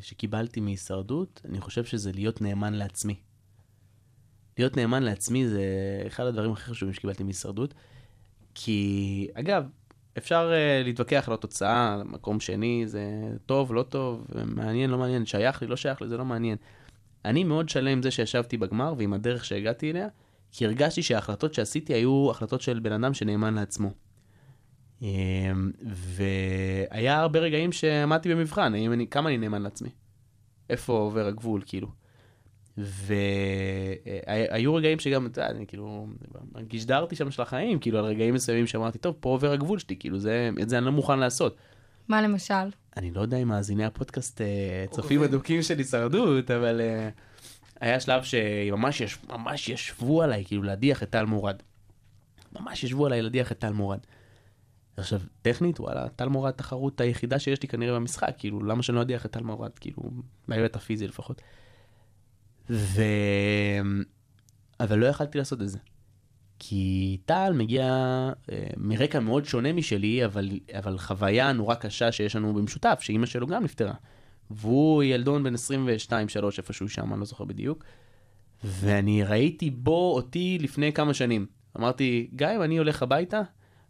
שקיבלתי מהישרדות, אני חושב שזה להיות נאמן לעצמי. להיות נאמן לעצמי זה אחד הדברים הכי חשובים שקיבלתי מהישרדות. כי, אגב, אפשר uh, להתווכח על התוצאה, מקום שני, זה טוב, לא טוב, מעניין, לא מעניין, שייך לי, לא שייך לי, זה לא מעניין. אני מאוד שלם עם זה שישבתי בגמר ועם הדרך שהגעתי אליה, כי הרגשתי שההחלטות שעשיתי היו החלטות של בן אדם שנאמן לעצמו. אמ, והיה הרבה רגעים שעמדתי במבחן, אני, כמה אני נאמן לעצמי? איפה עובר הגבול, כאילו? והיו רגעים שגם, אתה יודע, אני כאילו, גישדרתי שם של החיים, כאילו, על רגעים מסוימים שאמרתי, טוב, פה עובר הגבול שלי, כאילו, זה, את זה אני לא מוכן לעשות. מה למשל? אני לא יודע אם מאזיני הפודקאסט אה, צופים עוקבים. אדוקים של הישרדות, אבל אה, היה שלב שממש יש, ממש ישבו עליי, כאילו להדיח את טל מורד. ממש ישבו עליי להדיח את טל מורד. עכשיו, טכנית, וואלה, טל מורד תחרות היחידה שיש לי כנראה במשחק, כאילו, למה שאני לא אדיח את טל מורד, כאילו, בהיבט הפיזי לפחות. ו... אבל לא יכלתי לעשות את זה. כי טל מגיע אה, מרקע מאוד שונה משלי, אבל, אבל חוויה נורא קשה שיש לנו במשותף, שאימא שלו גם נפטרה. והוא ילדון בן 22-3 איפשהו שם, אני לא זוכר בדיוק. ואני ראיתי בו אותי לפני כמה שנים. אמרתי, גם אם אני הולך הביתה,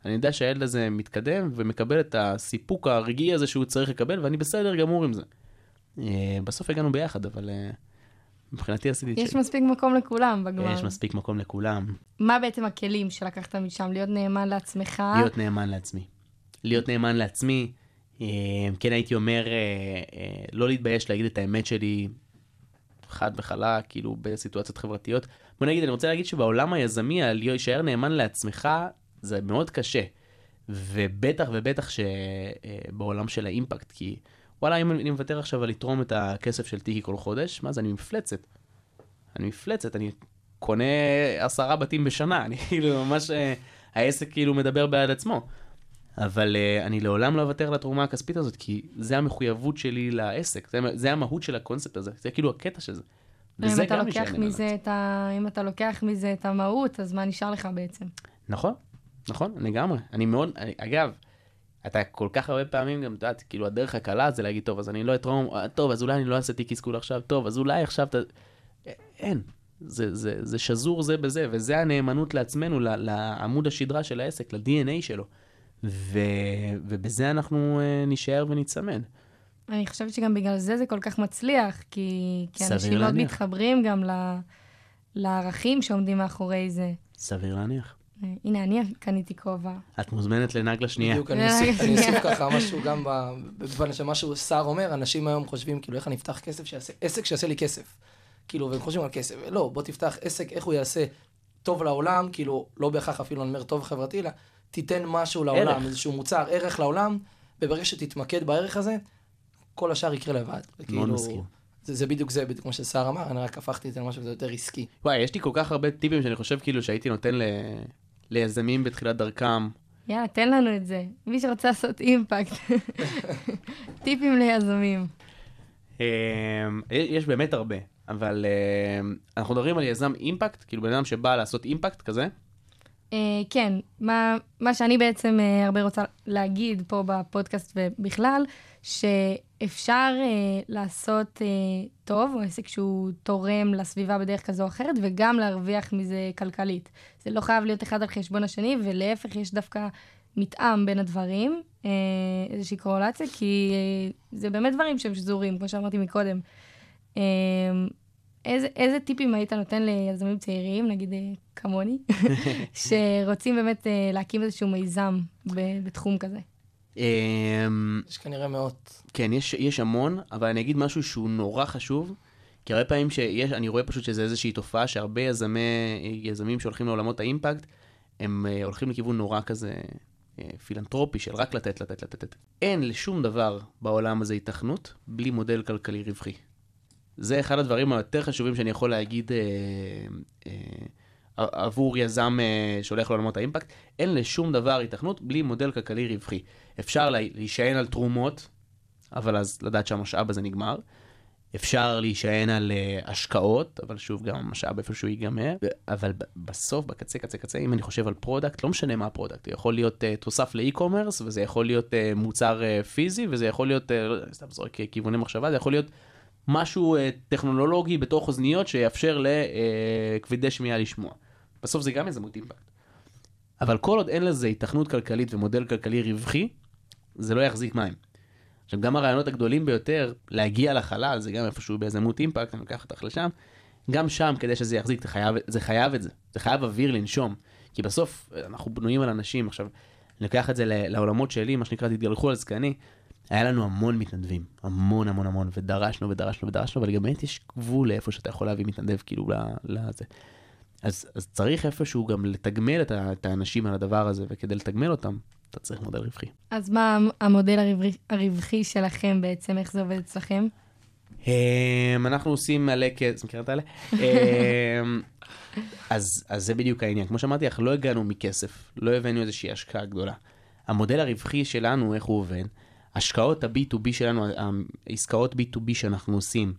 אני יודע שהילד הזה מתקדם ומקבל את הסיפוק הרגעי הזה שהוא צריך לקבל, ואני בסדר גמור עם זה. אה, בסוף הגענו ביחד, אבל אה, מבחינתי עשיתי את יש שלי. מספיק מקום לכולם בגמר. יש מספיק מקום לכולם. מה בעצם הכלים שלקחת משם? להיות נאמן לעצמך? להיות נאמן לעצמי. להיות נאמן לעצמי, אה, כן הייתי אומר, אה, אה, לא להתבייש להגיד את האמת שלי חד וחלק, כאילו בסיטואציות חברתיות. בוא נגיד, אני רוצה להגיד שבעולם היזמי, להישאר נאמן לעצמך, זה מאוד קשה. ובטח ובטח שבעולם של האימפקט, כי וואלה, אם אני מוותר עכשיו על לתרום את הכסף של טיקי כל חודש, מה זה, אני מפלצת. אני מפלצת, אני קונה עשרה בתים בשנה, *laughs* אני כאילו ממש, אה, העסק כאילו מדבר בעד עצמו. אבל uh, אני לעולם לא אוותר על התרומה הכספית הזאת, כי זה המחויבות שלי לעסק, זה, זה המהות של הקונספט הזה, זה כאילו הקטע של זה. אם וזה אתה גם משנה מזה את ה... אם אתה לוקח מזה את המהות, אז מה נשאר לך בעצם? נכון, נכון, לגמרי. אני מאוד, אני, אגב, אתה כל כך הרבה פעמים גם, את יודעת, כאילו הדרך הקלה זה להגיד, טוב, אז אני לא אתרום, אה, טוב, אז אולי אני לא אעשה טיקי סקול עכשיו, טוב, אז אולי עכשיו אתה... אין. זה, זה, זה שזור זה בזה, וזה הנאמנות לעצמנו, לעמוד השדרה של העסק, ל-DNA שלו. ו, ובזה אנחנו uh, נישאר ונצמד. אני חושבת שגם בגלל זה זה כל כך מצליח, כי, כי אנשים מאוד. מתחברים גם ל, לערכים שעומדים מאחורי זה. סביר להניח. אה, הנה, אני קניתי כובע. את מוזמנת לנגלה שנייה. בדיוק, אני אוסיף- אני אוסיף ככה משהו גם ב- בפן של מה שהוא סער אומר, אנשים היום חושבים, כאילו, איך אני אפתח כסף שיעשה, עסק שיעשה לי כסף. כאילו, והם חושבים על כסף. לא, בוא תפתח עסק, איך הוא יעשה טוב לעולם, כאילו, לא בהכרח אפילו אני אומר טוב חברתי, אלא תיתן משהו לעולם, ערך. איזשהו מוצר, ערך לעולם, וברגע שתתמקד בערך הזה, כל השאר יקרה לבד. וכאילו, מסכים. זה, זה בדיוק זה, בדיוק כמו שסער אמר, אני רק הפכתי את זה למשהו יותר עסקי. וואי, יש לי כל כך הרבה טיפים שאני חושב כאילו שהייתי נותן ל... ליזמים בתחילת דרכם. יאללה, תן לנו את זה. מי שרוצה לעשות אימפקט. *laughs* טיפים ליזמים. אה, יש באמת הרבה, אבל אה, אנחנו מדברים על יזם אימפקט, כאילו בן אדם שבא לעשות אימפקט כזה. אה, כן, מה, מה שאני בעצם אה, הרבה רוצה להגיד פה בפודקאסט ובכלל, שאפשר אה, לעשות אה, טוב, או עסק שהוא תורם לסביבה בדרך כזו או אחרת, וגם להרוויח מזה כלכלית. זה לא חייב להיות אחד על חשבון השני, ולהפך, יש דווקא מתאם בין הדברים, אה, איזושהי קורולציה, כי אה, זה באמת דברים שהם שזורים, כמו שאמרתי מקודם. איזה, איזה טיפים היית נותן ליזמים צעירים, נגיד אה, כמוני, *laughs* שרוצים באמת אה, להקים איזשהו מיזם ב- בתחום כזה? אה, יש כנראה מאות. כן, יש, יש המון, אבל אני אגיד משהו שהוא נורא חשוב, כי הרבה פעמים שיש, אני רואה פשוט שזה איזושהי תופעה שהרבה יזמי, יזמים שהולכים לעולמות האימפקט, הם אה, הולכים לכיוון נורא כזה פילנטרופי של רק לתת, לתת, לתת. אין לשום דבר בעולם הזה היתכנות בלי מודל כלכלי רווחי. זה אחד הדברים היותר חשובים שאני יכול להגיד אה, אה, עבור יזם אה, שהולך לעולמות האימפקט. אין לשום דבר היתכנות בלי מודל כלכלי רווחי. אפשר לה- להישען על תרומות, אבל אז לדעת שהמשאב הזה נגמר. אפשר להישען על uh, השקעות, אבל שוב, גם המשאב איפשהו ייגמר. אבל בסוף, בקצה, קצה, קצה, אם אני חושב על product, לא משנה מה ה-product, זה יכול להיות uh, תוסף ל-e-commerce, וזה יכול להיות uh, מוצר uh, פיזי, וזה יכול להיות, uh, סתם זורק כיווני מחשבה, זה יכול להיות משהו uh, טכנולוגי בתוך אוזניות שיאפשר לכבדי שמיעה לשמוע. בסוף זה גם יזמות impact. אבל כל עוד אין לזה היתכנות כלכלית ומודל כלכלי רווחי, זה לא יחזיק מים. עכשיו, גם הרעיונות הגדולים ביותר, להגיע לחלל, זה גם איפשהו ביזמות impact, אני לוקח אותך לשם, גם שם, כדי שזה יחזיק, זה חייב, זה חייב את זה. זה חייב אוויר לנשום. כי בסוף, אנחנו בנויים על אנשים. עכשיו, אני לוקח את זה לעולמות שלי, מה שנקרא, תתגלחו על זקני. היה לנו המון מתנדבים, המון המון המון, ודרשנו ודרשנו ודרשנו, אבל גם באמת יש גבול לאיפה שאתה יכול להביא מתנדב, כאילו, לזה. אז, אז צריך איפשהו גם לתגמל את, ה- את האנשים על הדבר הזה, וכדי לתגמל אותם, אתה צריך מודל רווחי. אז מה המודל הרווחי, הרווחי שלכם בעצם, איך זה עובד אצלכם? אמ, אנחנו עושים מלא כסף, מכיר את האלה? אמ, אז, אז זה בדיוק העניין. כמו שאמרתי לך, לא הגענו מכסף, לא הבאנו איזושהי השקעה גדולה. המודל הרווחי שלנו, איך הוא עובד? השקעות ה-B2B שלנו, העסקאות B2B שאנחנו עושים,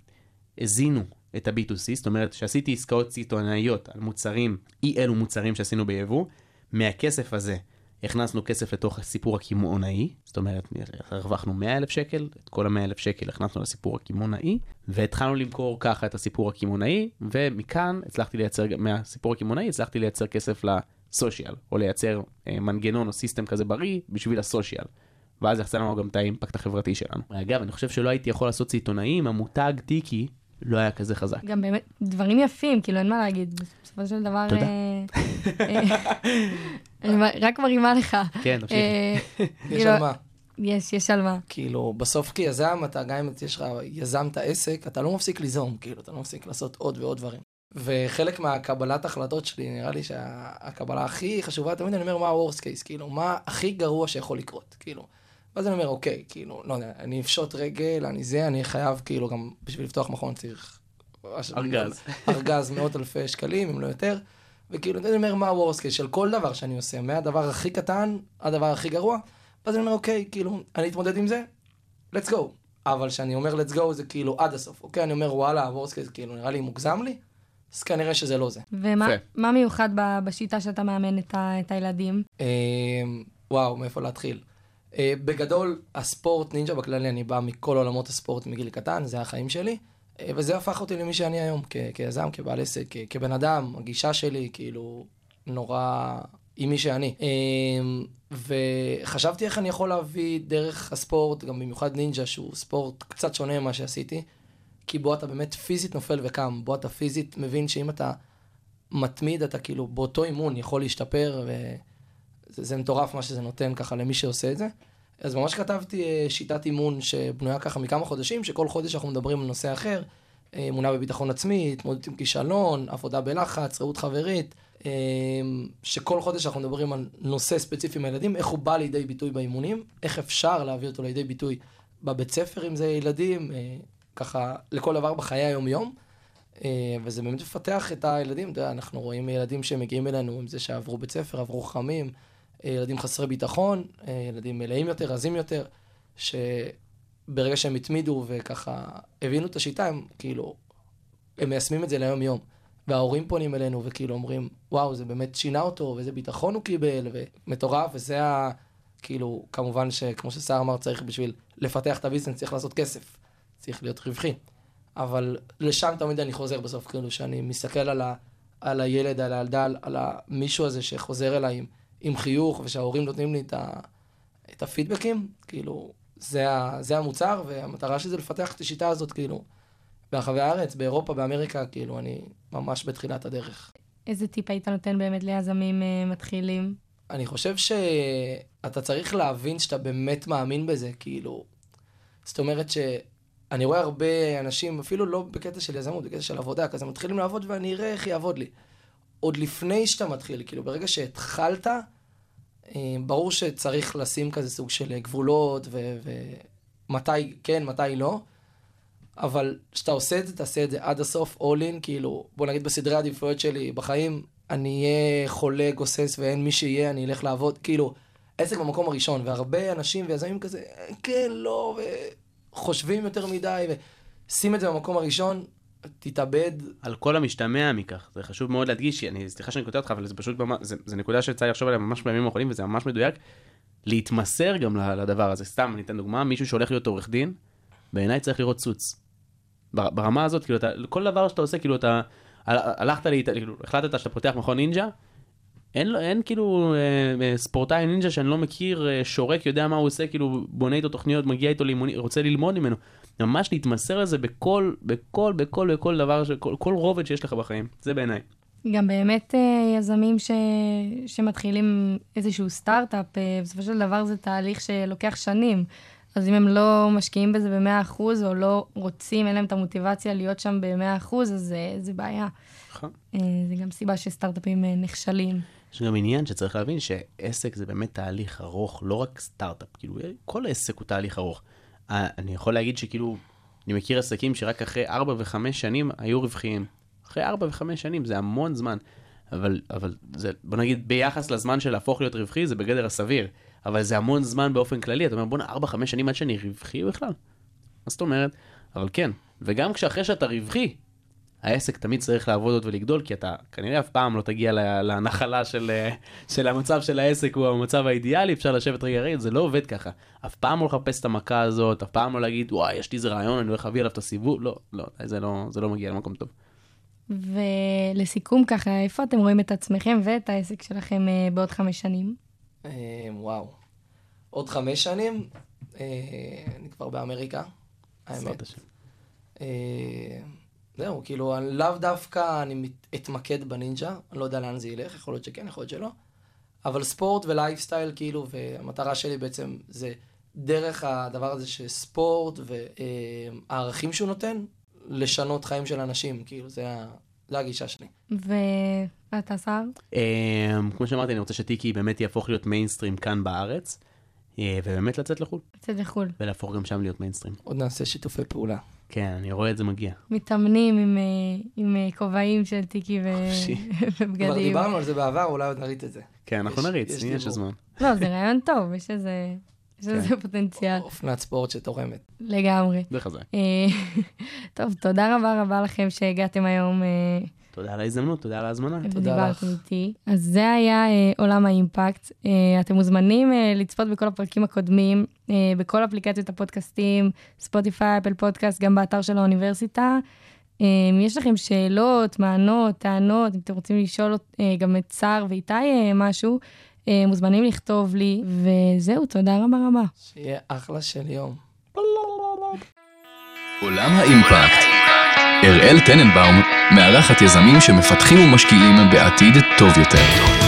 הזינו את ה-B2C, זאת אומרת שעשיתי עסקאות סיטונאיות על מוצרים, אי אלו מוצרים שעשינו ביבוא, מהכסף הזה הכנסנו כסף לתוך הסיפור הקמעונאי, זאת אומרת, הרווחנו 100 אלף שקל, את כל ה-100 אלף שקל הכנסנו לסיפור הקמעונאי, והתחלנו למכור ככה את הסיפור הקמעונאי, ומכאן הצלחתי לייצר, מהסיפור הקמעונאי הצלחתי לייצר כסף לסושיאל, או לייצר אה, מנגנון או סיסטם כזה בריא בשביל הסושיאל. ואז יחסר לנו גם את האימפקט החברתי שלנו. אגב, אני חושב שלא הייתי יכול לעשות סיטונאי אם המותג טיקי לא היה כזה חזק. גם באמת, דברים יפים, כאילו, אין מה להגיד. בסופו של דבר... תודה. אה, אה, *laughs* רק מרימה לך. כן, תמשיכי. אה, *laughs* יש כאילו, על מה. יש, יש על מה. כאילו, בסוף כיזם, אתה, גם אם יש לך יזמת עסק, אתה לא מפסיק ליזום, כאילו, אתה לא מפסיק לעשות עוד ועוד דברים. וחלק מהקבלת החלטות שלי, נראה לי שהקבלה הכי חשובה, תמיד אני אומר, מה ה-worst case, כאילו, מה הכי גרוע שיכול לקרות, כאילו. ואז אני אומר, אוקיי, כאילו, לא יודע, אני אפשוט רגל, אני זה, אני חייב, כאילו, גם בשביל לפתוח מכון צריך... ארגז. *laughs* ארגז מאות אלפי שקלים, אם לא יותר. וכאילו, אני אומר, מה ה-worst case של כל דבר שאני עושה, מהדבר הכי קטן הדבר הכי גרוע, ואז אני אומר, אוקיי, כאילו, אני אתמודד עם זה, let's go. אבל כשאני אומר let's go זה כאילו עד הסוף, אוקיי? אני אומר, וואלה, ה-worst case, כאילו, נראה לי מוגזם לי, אז כנראה שזה לא זה. ומה מיוחד בשיטה שאתה מאמן את, ה, את הילדים? אה, וואו, מאיפה להתחיל? אה, בגדול, הספורט נינג'ה בכללי, אני בא מכל עולמות הספורט מגיל קטן, זה החיים שלי, אה, וזה הפך אותי למי שאני היום, כ- כיזם, כבעל עסק, כ- כבן אדם, הגישה שלי, כאילו, נורא עם מי שאני. אה, וחשבתי איך אני יכול להביא דרך הספורט, גם במיוחד נינג'ה, שהוא ספורט קצת שונה ממה שעשיתי, כי בו אתה באמת פיזית נופל וקם, בו אתה פיזית מבין שאם אתה מתמיד, אתה כאילו באותו אימון יכול להשתפר, וזה זה מטורף מה שזה נותן ככה למי שעושה את זה. אז ממש כתבתי אה, שיטת אימון שבנויה ככה מכמה חודשים, שכל חודש אנחנו מדברים על נושא אחר, אה, אמונה בביטחון עצמי, התמודדות עם כישלון, עבודה בלחץ, רעות חברית, אה, שכל חודש אנחנו מדברים על נושא ספציפי מהילדים, איך הוא בא לידי ביטוי באימונים, איך אפשר להביא אותו לידי ביטוי בבית ספר, אם זה ילדים, ככה לכל דבר בחיי היום-יום. וזה באמת מפתח את הילדים, אתה יודע, אנחנו רואים ילדים שמגיעים אלינו עם זה שעברו בית ספר, עברו חמים, ילדים חסרי ביטחון, אה, ילדים מלאים יותר, רזים יותר, שברגע שהם התמידו וככה הבינו את השיטה, הם כאילו, הם מיישמים את זה ליום-יום. וההורים פונים אלינו וכאילו אומרים, וואו, זה באמת שינה אותו, ואיזה ביטחון הוא קיבל, ומטורף, וזה ה... כאילו, כמובן שכמו שסער אמר, צריך בשביל לפתח את הביזנס, צריך לעשות כסף. צריך להיות רווחי. אבל לשם תמיד אני חוזר בסוף, כאילו, שאני מסתכל על, ה, על הילד, על הילדה, על, על המישהו הזה שחוזר אליי עם, עם חיוך, ושההורים נותנים לי את, ה, את הפידבקים, כאילו, זה, ה, זה המוצר, והמטרה של זה לפתח את השיטה הזאת, כאילו, ברחבי הארץ, באירופה, באמריקה, כאילו, אני ממש בתחילת הדרך. איזה טיפ היית נותן באמת ליזמים אה, מתחילים? אני חושב שאתה צריך להבין שאתה באמת מאמין בזה, כאילו, זאת אומרת שאני רואה הרבה אנשים, אפילו לא בקטע של יזמות, בקטע של עבודה, כזה מתחילים לעבוד ואני אראה איך יעבוד לי. עוד לפני שאתה מתחיל, כאילו, ברגע שהתחלת, אה, ברור שצריך לשים כזה סוג של גבולות, ו- ומתי כן, מתי לא, אבל כשאתה עושה את זה, תעשה את זה עד הסוף, all in, כאילו, בוא נגיד בסדרי העדיפויות שלי בחיים, אני אהיה חולה, גוסס, ואין מי שיהיה, אני אלך לעבוד, כאילו, עסק במקום הראשון, והרבה אנשים ויזמים כזה, כן, לא, וחושבים יותר מדי, ושים את זה במקום הראשון, תתאבד, על כל המשתמע מכך, זה חשוב מאוד להדגיש, אני, סליחה שאני קוטע אותך, אבל זה פשוט, ממש, זה, זה נקודה שיצא לי לחשוב עליה ממש בימים האחרונים, וזה ממש מדויק, להתמסר גם לדבר הזה. סתם, אני אתן דוגמה, מישהו שהולך להיות עורך דין, בעיניי צריך לראות סוץ. בר- ברמה הזאת, כאילו, אתה, כל דבר שאתה עושה, כאילו, אתה הל- הלכת, לי, כאילו, החלטת שאתה פותח מכון נינג'ה, אין, אין כאילו אה, אה, ספורטאי נינג'ה שאני לא מכיר, אה, שורק, יודע מה הוא עושה, כאילו בונה איתו תוכניות, מגיע איתו לאימונים, רוצה ללמוד ממנו. ממש להתמסר לזה בכל, בכל, בכל, בכל דבר, כל, כל רובד שיש לך בחיים. זה בעיניי. גם באמת אה, יזמים ש... שמתחילים איזשהו סטארט-אפ, אה, בסופו של דבר זה תהליך שלוקח שנים. אז אם הם לא משקיעים בזה ב-100% או לא רוצים, אין להם את המוטיבציה להיות שם ב-100%, אז זה, זה בעיה. נכון. אה, זה גם סיבה שסטארט-אפים נכשלים. יש גם עניין שצריך להבין שעסק זה באמת תהליך ארוך, לא רק סטארט-אפ, כאילו כל עסק הוא תהליך ארוך. אה, אני יכול להגיד שכאילו, אני מכיר עסקים שרק אחרי 4 ו-5 שנים היו רווחיים. אחרי 4 ו-5 שנים זה המון זמן. אבל, אבל זה, בוא נגיד, ביחס לזמן של להפוך להיות רווחי זה בגדר הסביר. אבל זה המון זמן באופן כללי, אתה אומר בואנה 4-5 שנים עד שאני רווחי בכלל. מה זאת אומרת? אבל כן, וגם כשאחרי שאתה רווחי, העסק תמיד צריך לעבוד עוד ולגדול, כי אתה כנראה אף פעם לא תגיע לנחלה של, אה, של המצב של העסק הוא המצב האידיאלי, אפשר לשבת רגע רגע, זה לא עובד ככה. אף פעם לא לחפש את המכה הזאת, אף פעם לא להגיד, וואי, יש לי איזה רעיון, אני הולך להביא עליו את הסיבוב, לא, לא, זה לא, זה לא מגיע למקום טוב. ולסיכום ככה, איפה אתם רואים את עצמכם ואת העסק שלכם אה, בעוד חמש שנים? אה, וואו. עוד חמש שנים, אה, אני כבר באמריקה, האמת. אה, זהו, כאילו, אני- לאו דווקא אני מת- אתמקד בנינג'ה, אני לא יודע לאן זה ילך, יכול להיות שכן, יכול להיות שלא. אבל ספורט ולייפסטייל, כאילו, והמטרה שלי בעצם זה דרך הדבר הזה שספורט והערכים שהוא נותן, לשנות חיים של אנשים, כאילו, זה, ה... זה הגישה שלי. ואתה שר? אמ, כמו שאמרתי, אני רוצה שטיקי באמת יהפוך להיות מיינסטרים כאן בארץ, אה, ובאמת לצאת לחו"ל, לצאת לחו"ל. ולהפוך גם שם להיות מיינסטרים. עוד נעשה שיתופי פעולה. כן, אני רואה את זה מגיע. מתאמנים עם, אה, עם אה, כובעים של טיקי ו... *laughs* ובגדים. כבר דיברנו על זה בעבר, אולי עוד נריץ את זה. כן, אנחנו יש- נריץ, יש דיבור. זמן. לא, זה רעיון טוב, יש איזה, יש כן. איזה פוטנציאל. אופנת ספורט שתורמת. לגמרי. זה חזק. אה, *laughs* טוב, תודה רבה רבה לכם שהגעתם היום תודה על ההזדמנות, תודה על ההזמנה. תודה לך. איתי. אז זה היה אה, עולם האימפקט. אה, אתם מוזמנים אה, לצפות בכל הפרקים הקודמים, אה, בכל אפליקציות הפודקאסטים, ספוטיפיי, אפל פודקאסט, גם באתר של האוניברסיטה. אה, אם יש לכם שאלות, מענות, טענות, אם אתם רוצים לשאול אה, גם את סער ואיתי אה, משהו, אה, מוזמנים לכתוב לי, וזהו, תודה רבה רבה. שיהיה אחלה של יום. עולם האימפקט. אראל טננבאום מארחת יזמים שמפתחים ומשקיעים בעתיד טוב יותר.